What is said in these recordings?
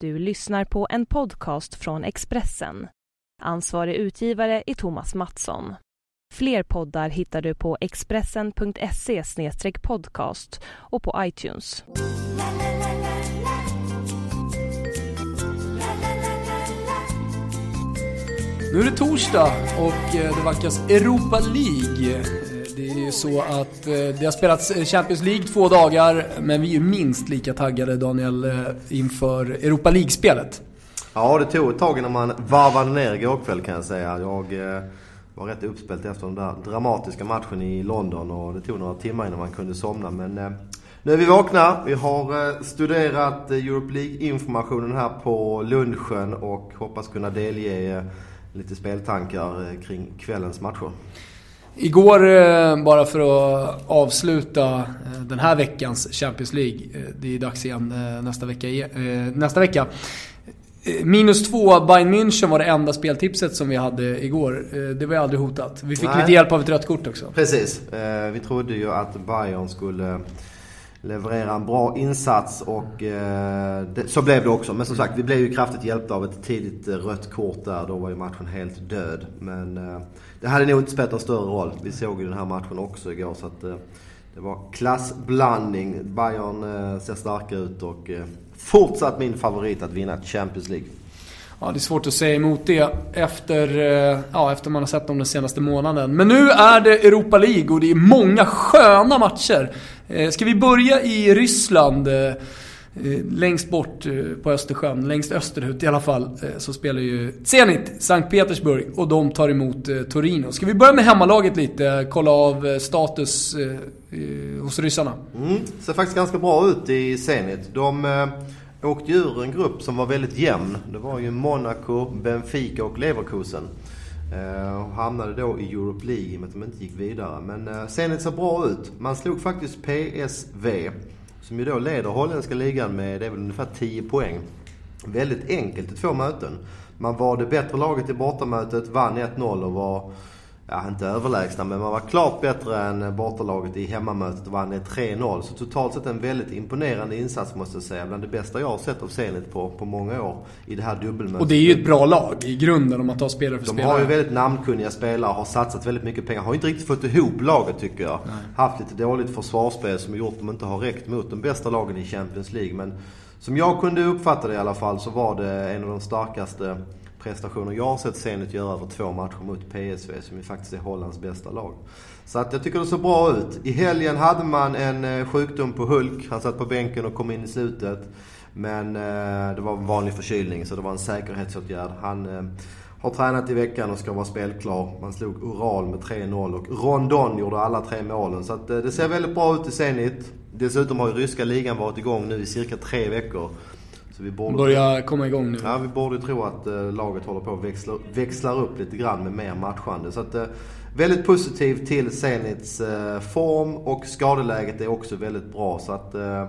Du lyssnar på en podcast från Expressen. Ansvarig utgivare är Thomas Mattsson. Fler poddar hittar du på expressen.se podcast och på iTunes. Nu är det torsdag och eh, det vackras Europa League. Det är ju så att eh, det har spelats Champions League två dagar, men vi är ju minst lika taggade Daniel eh, inför Europa League-spelet. Ja, det tog ett tag innan man varvade ner igår kväll kan jag säga. Jag eh, var rätt uppspelt efter den där dramatiska matchen i London och det tog några timmar innan man kunde somna. Men nu är vi vakna. Vi har studerat Europa League-informationen här på lunchen och hoppas kunna delge lite speltankar kring kvällens matcher. Igår, eh, bara för att avsluta eh, den här veckans Champions League. Eh, det är dags igen nästa vecka. Nästa vecka. Minus två, Bayern München var det enda speltipset som vi hade igår. Det var ju aldrig hotat. Vi fick Nej. lite hjälp av ett rött kort också. Precis. Vi trodde ju att Bayern skulle leverera en bra insats och eh, det, så blev det också. Men som sagt, vi blev ju kraftigt hjälpta av ett tidigt eh, rött kort där. Då var ju matchen helt död. Men eh, det hade nog inte spelat någon större roll. Vi såg ju den här matchen också igår så att eh, det var klassblandning. Bayern eh, ser starka ut och eh, fortsatt min favorit att vinna Champions League. Ja, det är svårt att säga emot det efter, ja, efter man har sett dem den senaste månaden. Men nu är det Europa League och det är många sköna matcher. Eh, ska vi börja i Ryssland? Eh, eh, längst bort på Östersjön, längst österut i alla fall, så spelar ju Zenit Sankt Petersburg och de tar emot Torino. Ska vi börja med hemmalaget lite? Kolla av status hos ryssarna. Mm, ser faktiskt ganska bra ut i Zenit. De åkte ur en grupp som var väldigt jämn. Det var ju Monaco, Benfica och Leverkusen. Eh, och hamnade då i Europe League i och med att de inte gick vidare. Men eh, Zenit ser bra ut. Man slog faktiskt PSV. Som ju då leder holländska ligan med, det är väl ungefär 10 poäng. Väldigt enkelt i två möten. Man var det bättre laget i bortamötet, vann 1-0 och var ja, inte överlägsna, men man var klart bättre än bortalaget i hemmamötet och vann 3-0. Så totalt sett en väldigt imponerande insats måste jag säga. Bland det bästa jag har sett av Zenit på, på många år i det här dubbelmötet. Och det är ju ett bra lag i grunden om man tar spelare för De spelare. har ju väldigt namnkunniga spelare har satsat väldigt mycket pengar. Har inte riktigt fått ihop laget tycker jag. Nej. Haft lite dåligt försvarsspel som gjort att de inte har räckt mot de bästa lagen i Champions League. Men som jag kunde uppfatta det i alla fall så var det en av de starkaste prestationer jag har sett Zenit göra över två matcher mot PSV som ju faktiskt är Hollands bästa lag. Så att jag tycker det ser bra ut. I helgen hade man en eh, sjukdom på Hulk. Han satt på bänken och kom in i slutet. Men eh, det var en vanlig förkylning så det var en säkerhetsåtgärd. Han eh, har tränat i veckan och ska vara spelklar. Man slog Ural med 3-0 och Rondon gjorde alla tre målen. Så att eh, det ser väldigt bra ut i Zenit. Dessutom har ju ryska ligan varit igång nu i cirka tre veckor. Så vi borde Börjar komma igång nu. Ja, vi borde tro att eh, laget håller på att växla, växlar upp lite grann med mer matchande. Så att, eh, väldigt positivt till Zenits eh, form och skadeläget är också väldigt bra. Så att eh,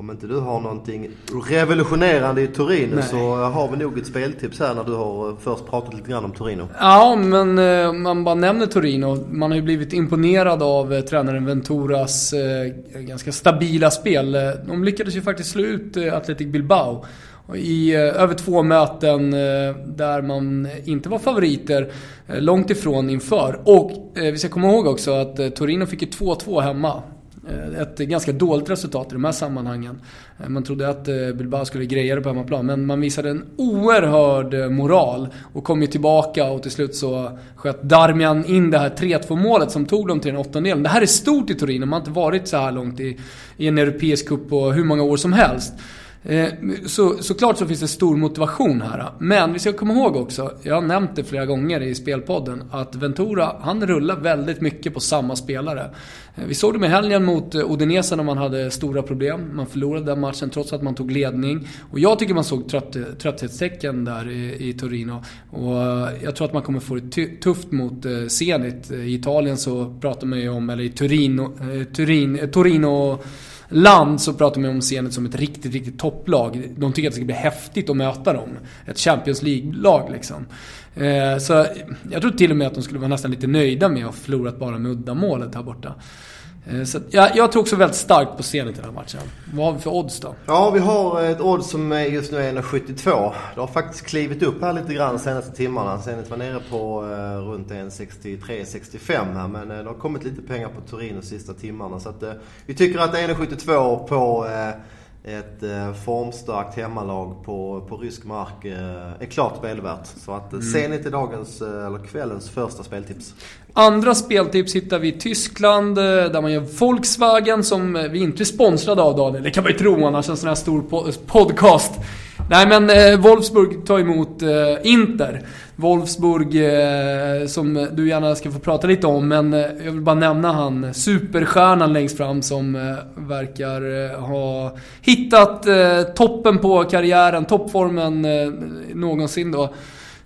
om inte du har någonting revolutionerande i Torino Nej. så har vi nog ett speltips här när du har först pratat lite grann om Torino. Ja, men eh, man bara nämner Torino. Man har ju blivit imponerad av eh, tränaren Venturas eh, ganska stabila spel. De lyckades ju faktiskt slå ut Athletic Bilbao. I över två möten där man inte var favoriter långt ifrån inför. Och vi ska komma ihåg också att Torino fick ju 2-2 hemma. Eh, ett ganska dåligt resultat i de här sammanhangen. Eh, man trodde att eh, Bilbao skulle greja det på hemmaplan, men man visade en oerhörd moral och kom ju tillbaka och till slut så sköt Darmian in det här 3-2 målet som tog dem till den åttondelen. Det här är stort i Turin, man har inte varit så här långt i, i en europeisk cup på hur många år som helst. Eh, så, såklart så finns det stor motivation här. Men vi ska komma ihåg också, jag har nämnt det flera gånger i spelpodden, att Ventura, han rullar väldigt mycket på samma spelare. Eh, vi såg det med helgen mot eh, Odinese när man hade stora problem. Man förlorade den matchen trots att man tog ledning. Och jag tycker man såg trött, trötthetstecken där i, i Torino. Och jag tror att man kommer få det tufft mot Zenit. I Italien så pratar man ju om, eller i Turino, Turin, Torino land så pratar man om Zenit som ett riktigt, riktigt topplag. De tycker att det ska bli häftigt att möta dem. Ett Champions League-lag liksom. Eh, så jag tror till och med att de skulle vara nästan lite nöjda med att ha förlorat bara med uddamålet här borta. Eh, så jag, jag tror också väldigt starkt på Zenit i den här matchen. Vad har vi för odds då? Ja, vi har ett odds som just nu är 1,72. Det har faktiskt klivit upp här lite grann de senaste timmarna. Zenit var nere på eh, runt 1,63-65 här. Men eh, det har kommit lite pengar på Turin de sista timmarna. Så att, eh, vi tycker att 1,72 på eh, ett eh, formstarkt hemmalag på, på rysk mark eh, är klart spelvärt. Så att mm. Zenit är dagens, eh, eller kvällens första speltips. Andra speltips hittar vi i Tyskland eh, där man gör Volkswagen som vi inte är sponsrade av Daniel. Det kan man ju tro annars, en sån här stor podcast. Nej men eh, Wolfsburg tar emot eh, Inter. Wolfsburg eh, som du gärna ska få prata lite om men eh, jag vill bara nämna han superstjärnan längst fram som eh, verkar eh, ha hittat eh, toppen på karriären, toppformen eh, någonsin då.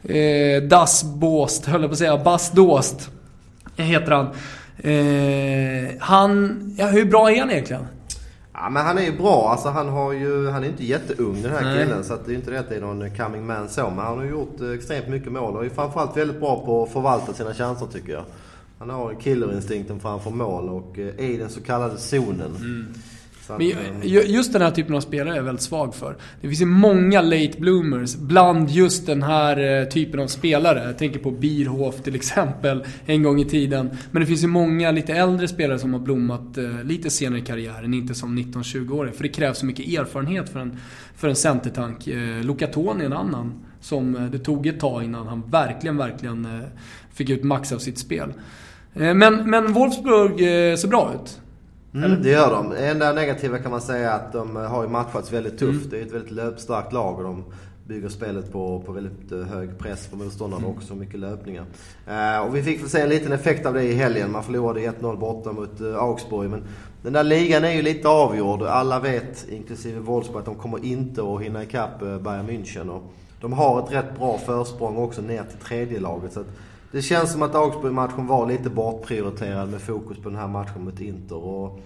Eh, das Båst, höll jag på att säga. Bas Dost heter han. han, ja, hur bra är han egentligen? Ja, men han är ju bra. Alltså, han, har ju, han är inte jätteung den här Nej. killen. Så det är inte det att det är någon coming man så. Men han har gjort eh, extremt mycket mål och är framförallt väldigt bra på att förvalta sina chanser tycker jag. Han har killerinstinkten framför mål och är eh, i den så kallade zonen. Mm. Men just den här typen av spelare är jag väldigt svag för. Det finns ju många late bloomers bland just den här eh, typen av spelare. Jag tänker på Bierhof till exempel, en gång i tiden. Men det finns ju många lite äldre spelare som har blommat eh, lite senare i karriären, inte som 19-20-åring. För det krävs så mycket erfarenhet för en, för en centertank. Eh, Luca Toni är en annan. Som det tog ett tag innan han verkligen, verkligen fick ut max av sitt spel. Men, men Wolfsburg ser bra ut. Mm, det gör de. Det enda negativa kan man säga är att de har ju matchats väldigt tufft. Mm. Det är ett väldigt löpstarkt lag och de bygger spelet på, på väldigt eh, hög press på motståndarna mm. också. Mycket löpningar. Uh, och vi fick väl se en liten effekt av det i helgen. Man förlorade 1-0 borta mot uh, Augsburg. Men den där ligan är ju lite avgjord. Alla vet, inklusive Wolfsburg, att de kommer inte att hinna ikapp uh, Bayern München. Och de har ett rätt bra försprång också ner till tredje laget. Så att, det känns som att Augsburg-matchen var lite bortprioriterad med fokus på den här matchen mot Inter. Och,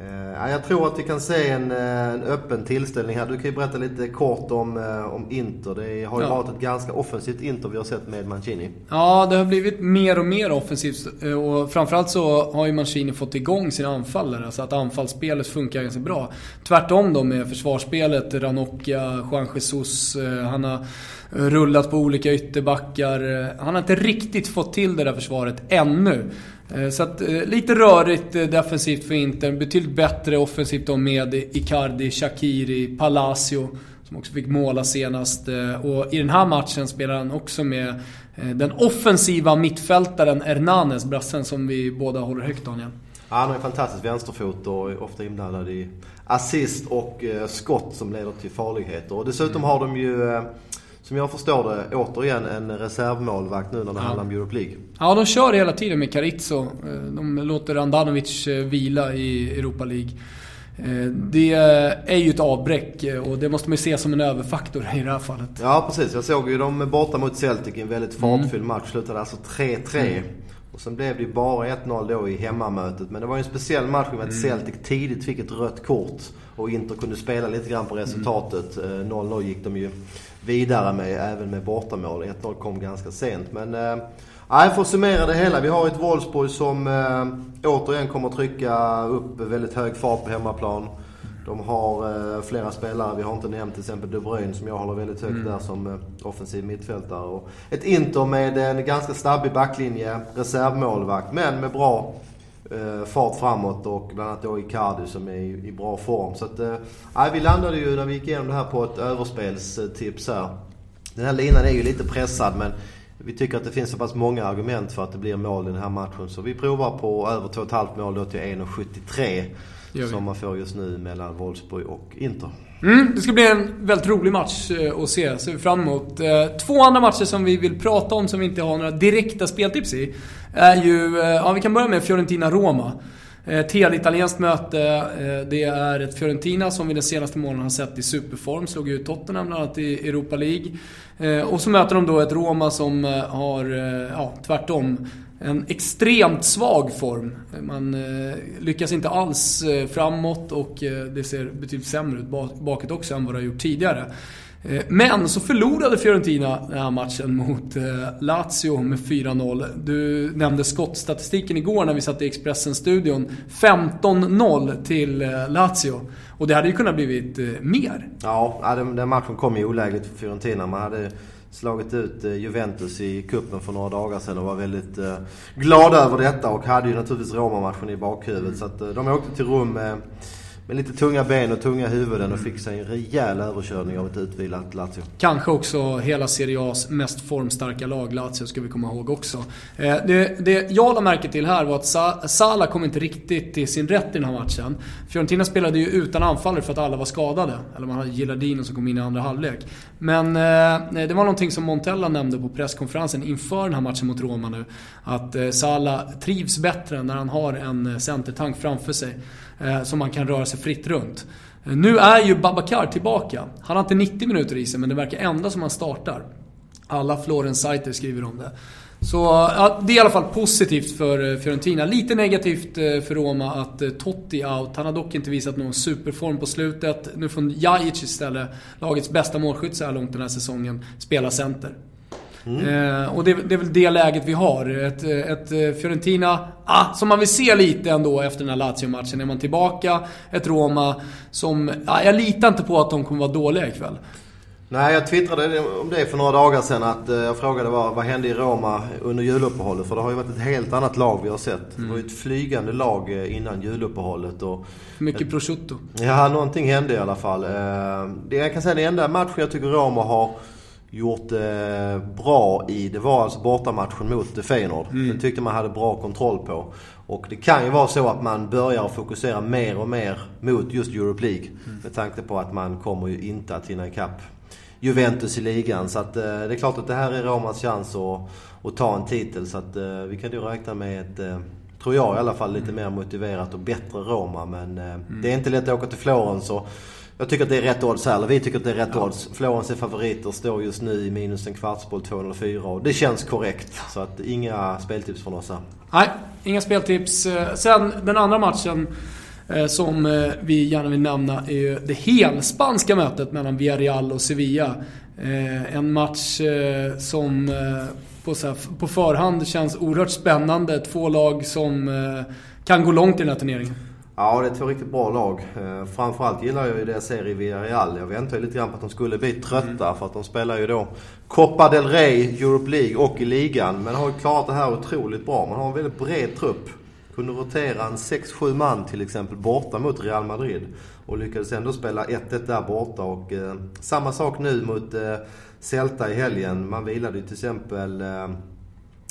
eh, jag tror att vi kan se en, eh, en, öppen tillställning här. Du kan ju berätta lite kort om, eh, om Inter. Det har ju ja. varit ett ganska offensivt Inter vi har sett med Mancini. Ja, det har blivit mer och mer offensivt. Eh, och framförallt så har ju Mancini fått igång sina anfallare. Så att anfallsspelet funkar ganska bra. Tvärtom då med försvarsspelet. Ranocchia, Juan Jesus. Han har rullat på olika ytterbackar. Han har inte riktigt fått till det där försvaret ännu. Eh, så att, eh, lite rörigt eh, defensivt för Inter. Betydligt bättre offensivt då med Icardi, Shakiri, Palacio. Som också fick måla senast. Och i den här matchen spelar han också med den offensiva mittfältaren Hernanes, brassen som vi båda håller högt Daniel. Ja, han har en fantastisk vänsterfot och är ofta inblandad i assist och skott som leder till farligheter. Och dessutom mm. har de ju som jag förstår det, återigen en reservmålvakt nu när det ja. handlar om Europe League. Ja, de kör hela tiden med Carizzo. Eh, de låter Andanovic eh, vila i Europa League. Eh, det är ju ett avbräck och det måste man ju se som en överfaktor i det här fallet. Ja, precis. Jag såg ju dem borta mot Celtic i en väldigt fartfylld mm. match. Slutade alltså 3-3. Mm. Och sen blev det ju bara 1-0 då i hemmamötet. Men det var ju en speciell match med att mm. Celtic tidigt fick ett rött kort. Och Inter kunde spela lite grann på resultatet. 0-0 gick de ju vidare med, även med bortamål. 1-0 kom ganska sent. Men eh, för att summera det hela. Vi har ett Wolfsburg som eh, återigen kommer att trycka upp väldigt hög fart på hemmaplan. De har eh, flera spelare. Vi har inte nämnt till exempel De Bruyne som jag håller väldigt högt mm. där som eh, offensiv mittfältare. Och ett Inter med en ganska stabbig backlinje, reservmålvakt, men med bra eh, fart framåt och bland annat då Icardi som är i, i bra form. Så att, eh, vi landade ju när vi gick igenom det här på ett överspelstips här. Den här linan är ju lite pressad men vi tycker att det finns så pass många argument för att det blir mål i den här matchen. Så vi provar på över 2,5 mål då till 1,73. Som man får just nu mellan Wolfsburg och Inter. Mm, det ska bli en väldigt rolig match eh, att se, ser vi fram emot. Eh, två andra matcher som vi vill prata om som vi inte har några direkta speltips i. Är ju, eh, ja vi kan börja med Fiorentina-Roma. Ett helitalienskt möte. Det är ett Fiorentina som vi den senaste månaden har sett i superform. Slog ut Tottenham bland annat i Europa League. Och så möter de då ett Roma som har, ja tvärtom, en extremt svag form. Man eh, lyckas inte alls eh, framåt och eh, det ser betydligt sämre ut bakåt också än vad det har gjort tidigare. Eh, men så förlorade Fiorentina den här matchen mot eh, Lazio med 4-0. Du nämnde skottstatistiken igår när vi satt i Expressen-studion. 15-0 till eh, Lazio. Och det hade ju kunnat blivit eh, mer. Ja, den matchen kom ju olägligt för Fiorentina. Man hade slagit ut eh, Juventus i kuppen för några dagar sedan och var väldigt eh, glada över detta och hade ju naturligtvis Roma-matchen i bakhuvudet. Så att eh, de åkte till Rom med lite tunga ben och tunga huvuden och fick sig en rejäl överkörning av ett utvilat Lazio. Kanske också hela Serie A's mest formstarka lag, Lazio, ska vi komma ihåg också. Eh, det, det jag la märke till här var att Sala kom inte riktigt till sin rätt i den här matchen. Fiorentina spelade ju utan anfallare för att alla var skadade. Eller man hade Gillardino som kom in i andra halvlek. Men eh, det var någonting som Montella nämnde på presskonferensen inför den här matchen mot Roma nu. Att eh, Sala trivs bättre när han har en centertank framför sig. Som man kan röra sig fritt runt. Eh, nu är ju Babacar tillbaka. Han har inte 90 minuter i sig, men det verkar ändå som han startar. Alla Florence-sajter skriver om det. Så eh, ja, det är i alla fall positivt för eh, Fiorentina. Lite negativt för Roma att Totti är out. Han har dock inte visat någon superform på slutet. Nu får Jajic istället, lagets bästa målskytt så här långt den här säsongen, spela center. Mm. Eh, och det, det, är väl det läget vi har. Ett, ett eh, Fiorentina, ah, som man vill se lite ändå efter den här Lazio-matchen. Är man tillbaka. Ett Roma som, ah, jag litar inte på att de kommer vara dåliga ikväll. Nej, jag twittrade om det för några dagar sedan. Att eh, jag frågade vad, vad hände i Roma under juluppehållet. För det har ju varit ett helt annat lag vi har sett. Mm. Det var ju ett flygande lag innan juluppehållet. Och Mycket prosciutto. Ja, någonting hände i alla fall. Det, jag kan säga den enda matchen jag tycker Roma har gjort eh, bra i. Det var alltså bortamatchen mot Feyenoord. Mm. Den tyckte man hade bra kontroll på. Och det kan ju vara så att man börjar fokusera mer och mer mot just Europe League. Mm. Med tanke på att man kommer ju inte att hinna ikapp Juventus i ligan. Så att, eh, det är klart att det här är Romas chans att, att ta en titel. Så att eh, vi kan ju räkna med ett eh, tror jag i alla fall, lite mm. mer motiverat och bättre Roma. Men eh, mm. det är inte lätt att åka till Florens och jag tycker att det är rätt odds här, eller vi tycker att det är rätt ja. odds. Florens är favoriter, står just nu i minus en kvartsboll 204 och det känns korrekt. Så att inga speltips från oss här. Nej, inga speltips. Eh, sen den andra matchen eh, som eh, vi gärna vill nämna är ju det helspanska mötet mellan Villarreal och Sevilla. En match som på, på förhand känns oerhört spännande. Två lag som kan gå långt i den här turneringen. Ja, det är två riktigt bra lag. Eh, framförallt gillar jag ju det jag ser i Villarreal. Jag väntade lite grann på att de skulle bli trötta mm. för att de spelar ju då Copa del Rey, Europe League och i ligan. Men har ju klarat det här otroligt bra. Man har en väldigt bred trupp. Kunde rotera en 6-7 man till exempel borta mot Real Madrid. Och lyckades ändå spela 1-1 där borta. Och eh, samma sak nu mot eh, Celta i helgen. Man vilade ju till exempel eh,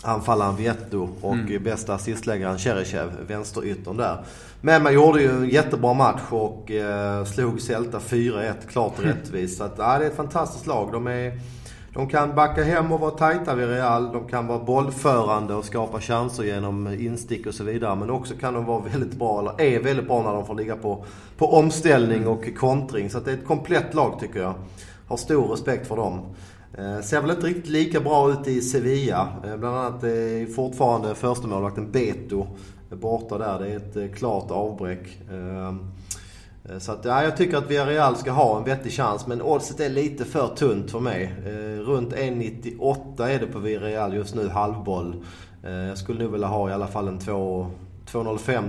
anfallaren Vietto och mm. bästa assistläggaren Cheryshev, vänsteryttern där. Men man gjorde ju en jättebra match och eh, slog Celta 4-1 klart och rättvist. Så att, ja, det är ett fantastiskt lag. De, är, de kan backa hem och vara tajta vid Real. De kan vara bollförande och skapa chanser genom instick och så vidare. Men också kan de vara väldigt bra, eller är väldigt bra när de får ligga på, på omställning och kontring. Så att det är ett komplett lag tycker jag. Har stor respekt för dem. Eh, ser väl inte riktigt lika bra ut i Sevilla. Eh, bland annat är fortfarande första målvakten Beto borta där. Det är ett eh, klart avbräck. Ehm, så att, ja, jag tycker att Villarreal ska ha en vettig chans. Men oddset är lite för tunt för mig. Runt 1,98 är det på Villarreal just nu, halvboll. Jag skulle nog vilja ha i alla fall en 2,05,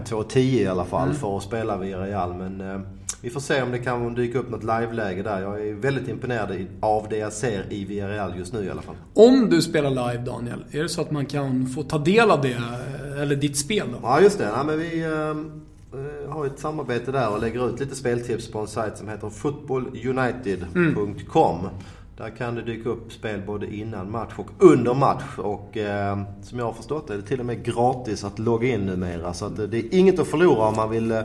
2,10 i alla fall mm. för att spela Villarreal. Men vi får se om det kan dyka upp något live-läge där. Jag är väldigt imponerad av det jag ser i Villarreal just nu i alla fall. Om du spelar live Daniel, är det så att man kan få ta del av det? Eller ditt spel då? Ja just det. Ja, men vi äh, har ett samarbete där och lägger ut lite speltips på en sajt som heter footballunited.com. Mm. Där kan det dyka upp spel både innan match och under match. Och eh, som jag har förstått det är det till och med gratis att logga in numera. Så att det är inget att förlora om man vill eh,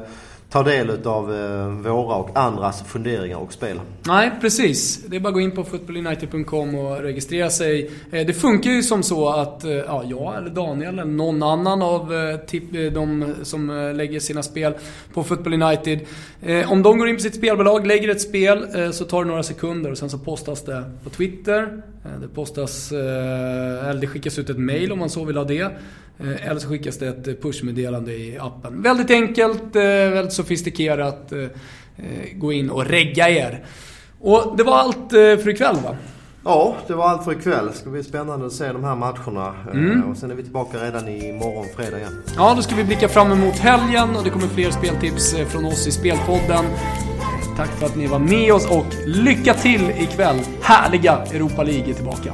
ta del av eh, våra och andras funderingar och spel. Nej, precis. Det är bara att gå in på footballunited.com och registrera sig. Eh, det funkar ju som så att eh, ja, jag eller Daniel eller någon annan av de som lägger sina spel på Football United. Om de går in på sitt spelbolag, lägger ett spel, så tar det några sekunder och sen så postas det på Twitter. Det postas, eller det skickas ut ett mail om man så vill ha det. Eller så skickas det ett pushmeddelande i appen. Väldigt enkelt, väldigt sofistikerat. Eh, gå in och regga er. Och det var allt eh, för ikväll va? Ja, det var allt för ikväll. Det ska bli spännande att se de här matcherna. Mm. Och sen är vi tillbaka redan imorgon fredag igen. Ja, då ska vi blicka fram emot helgen och det kommer fler speltips från oss i Spelpodden. Tack för att ni var med oss och lycka till ikväll. Härliga Europa League är tillbaka.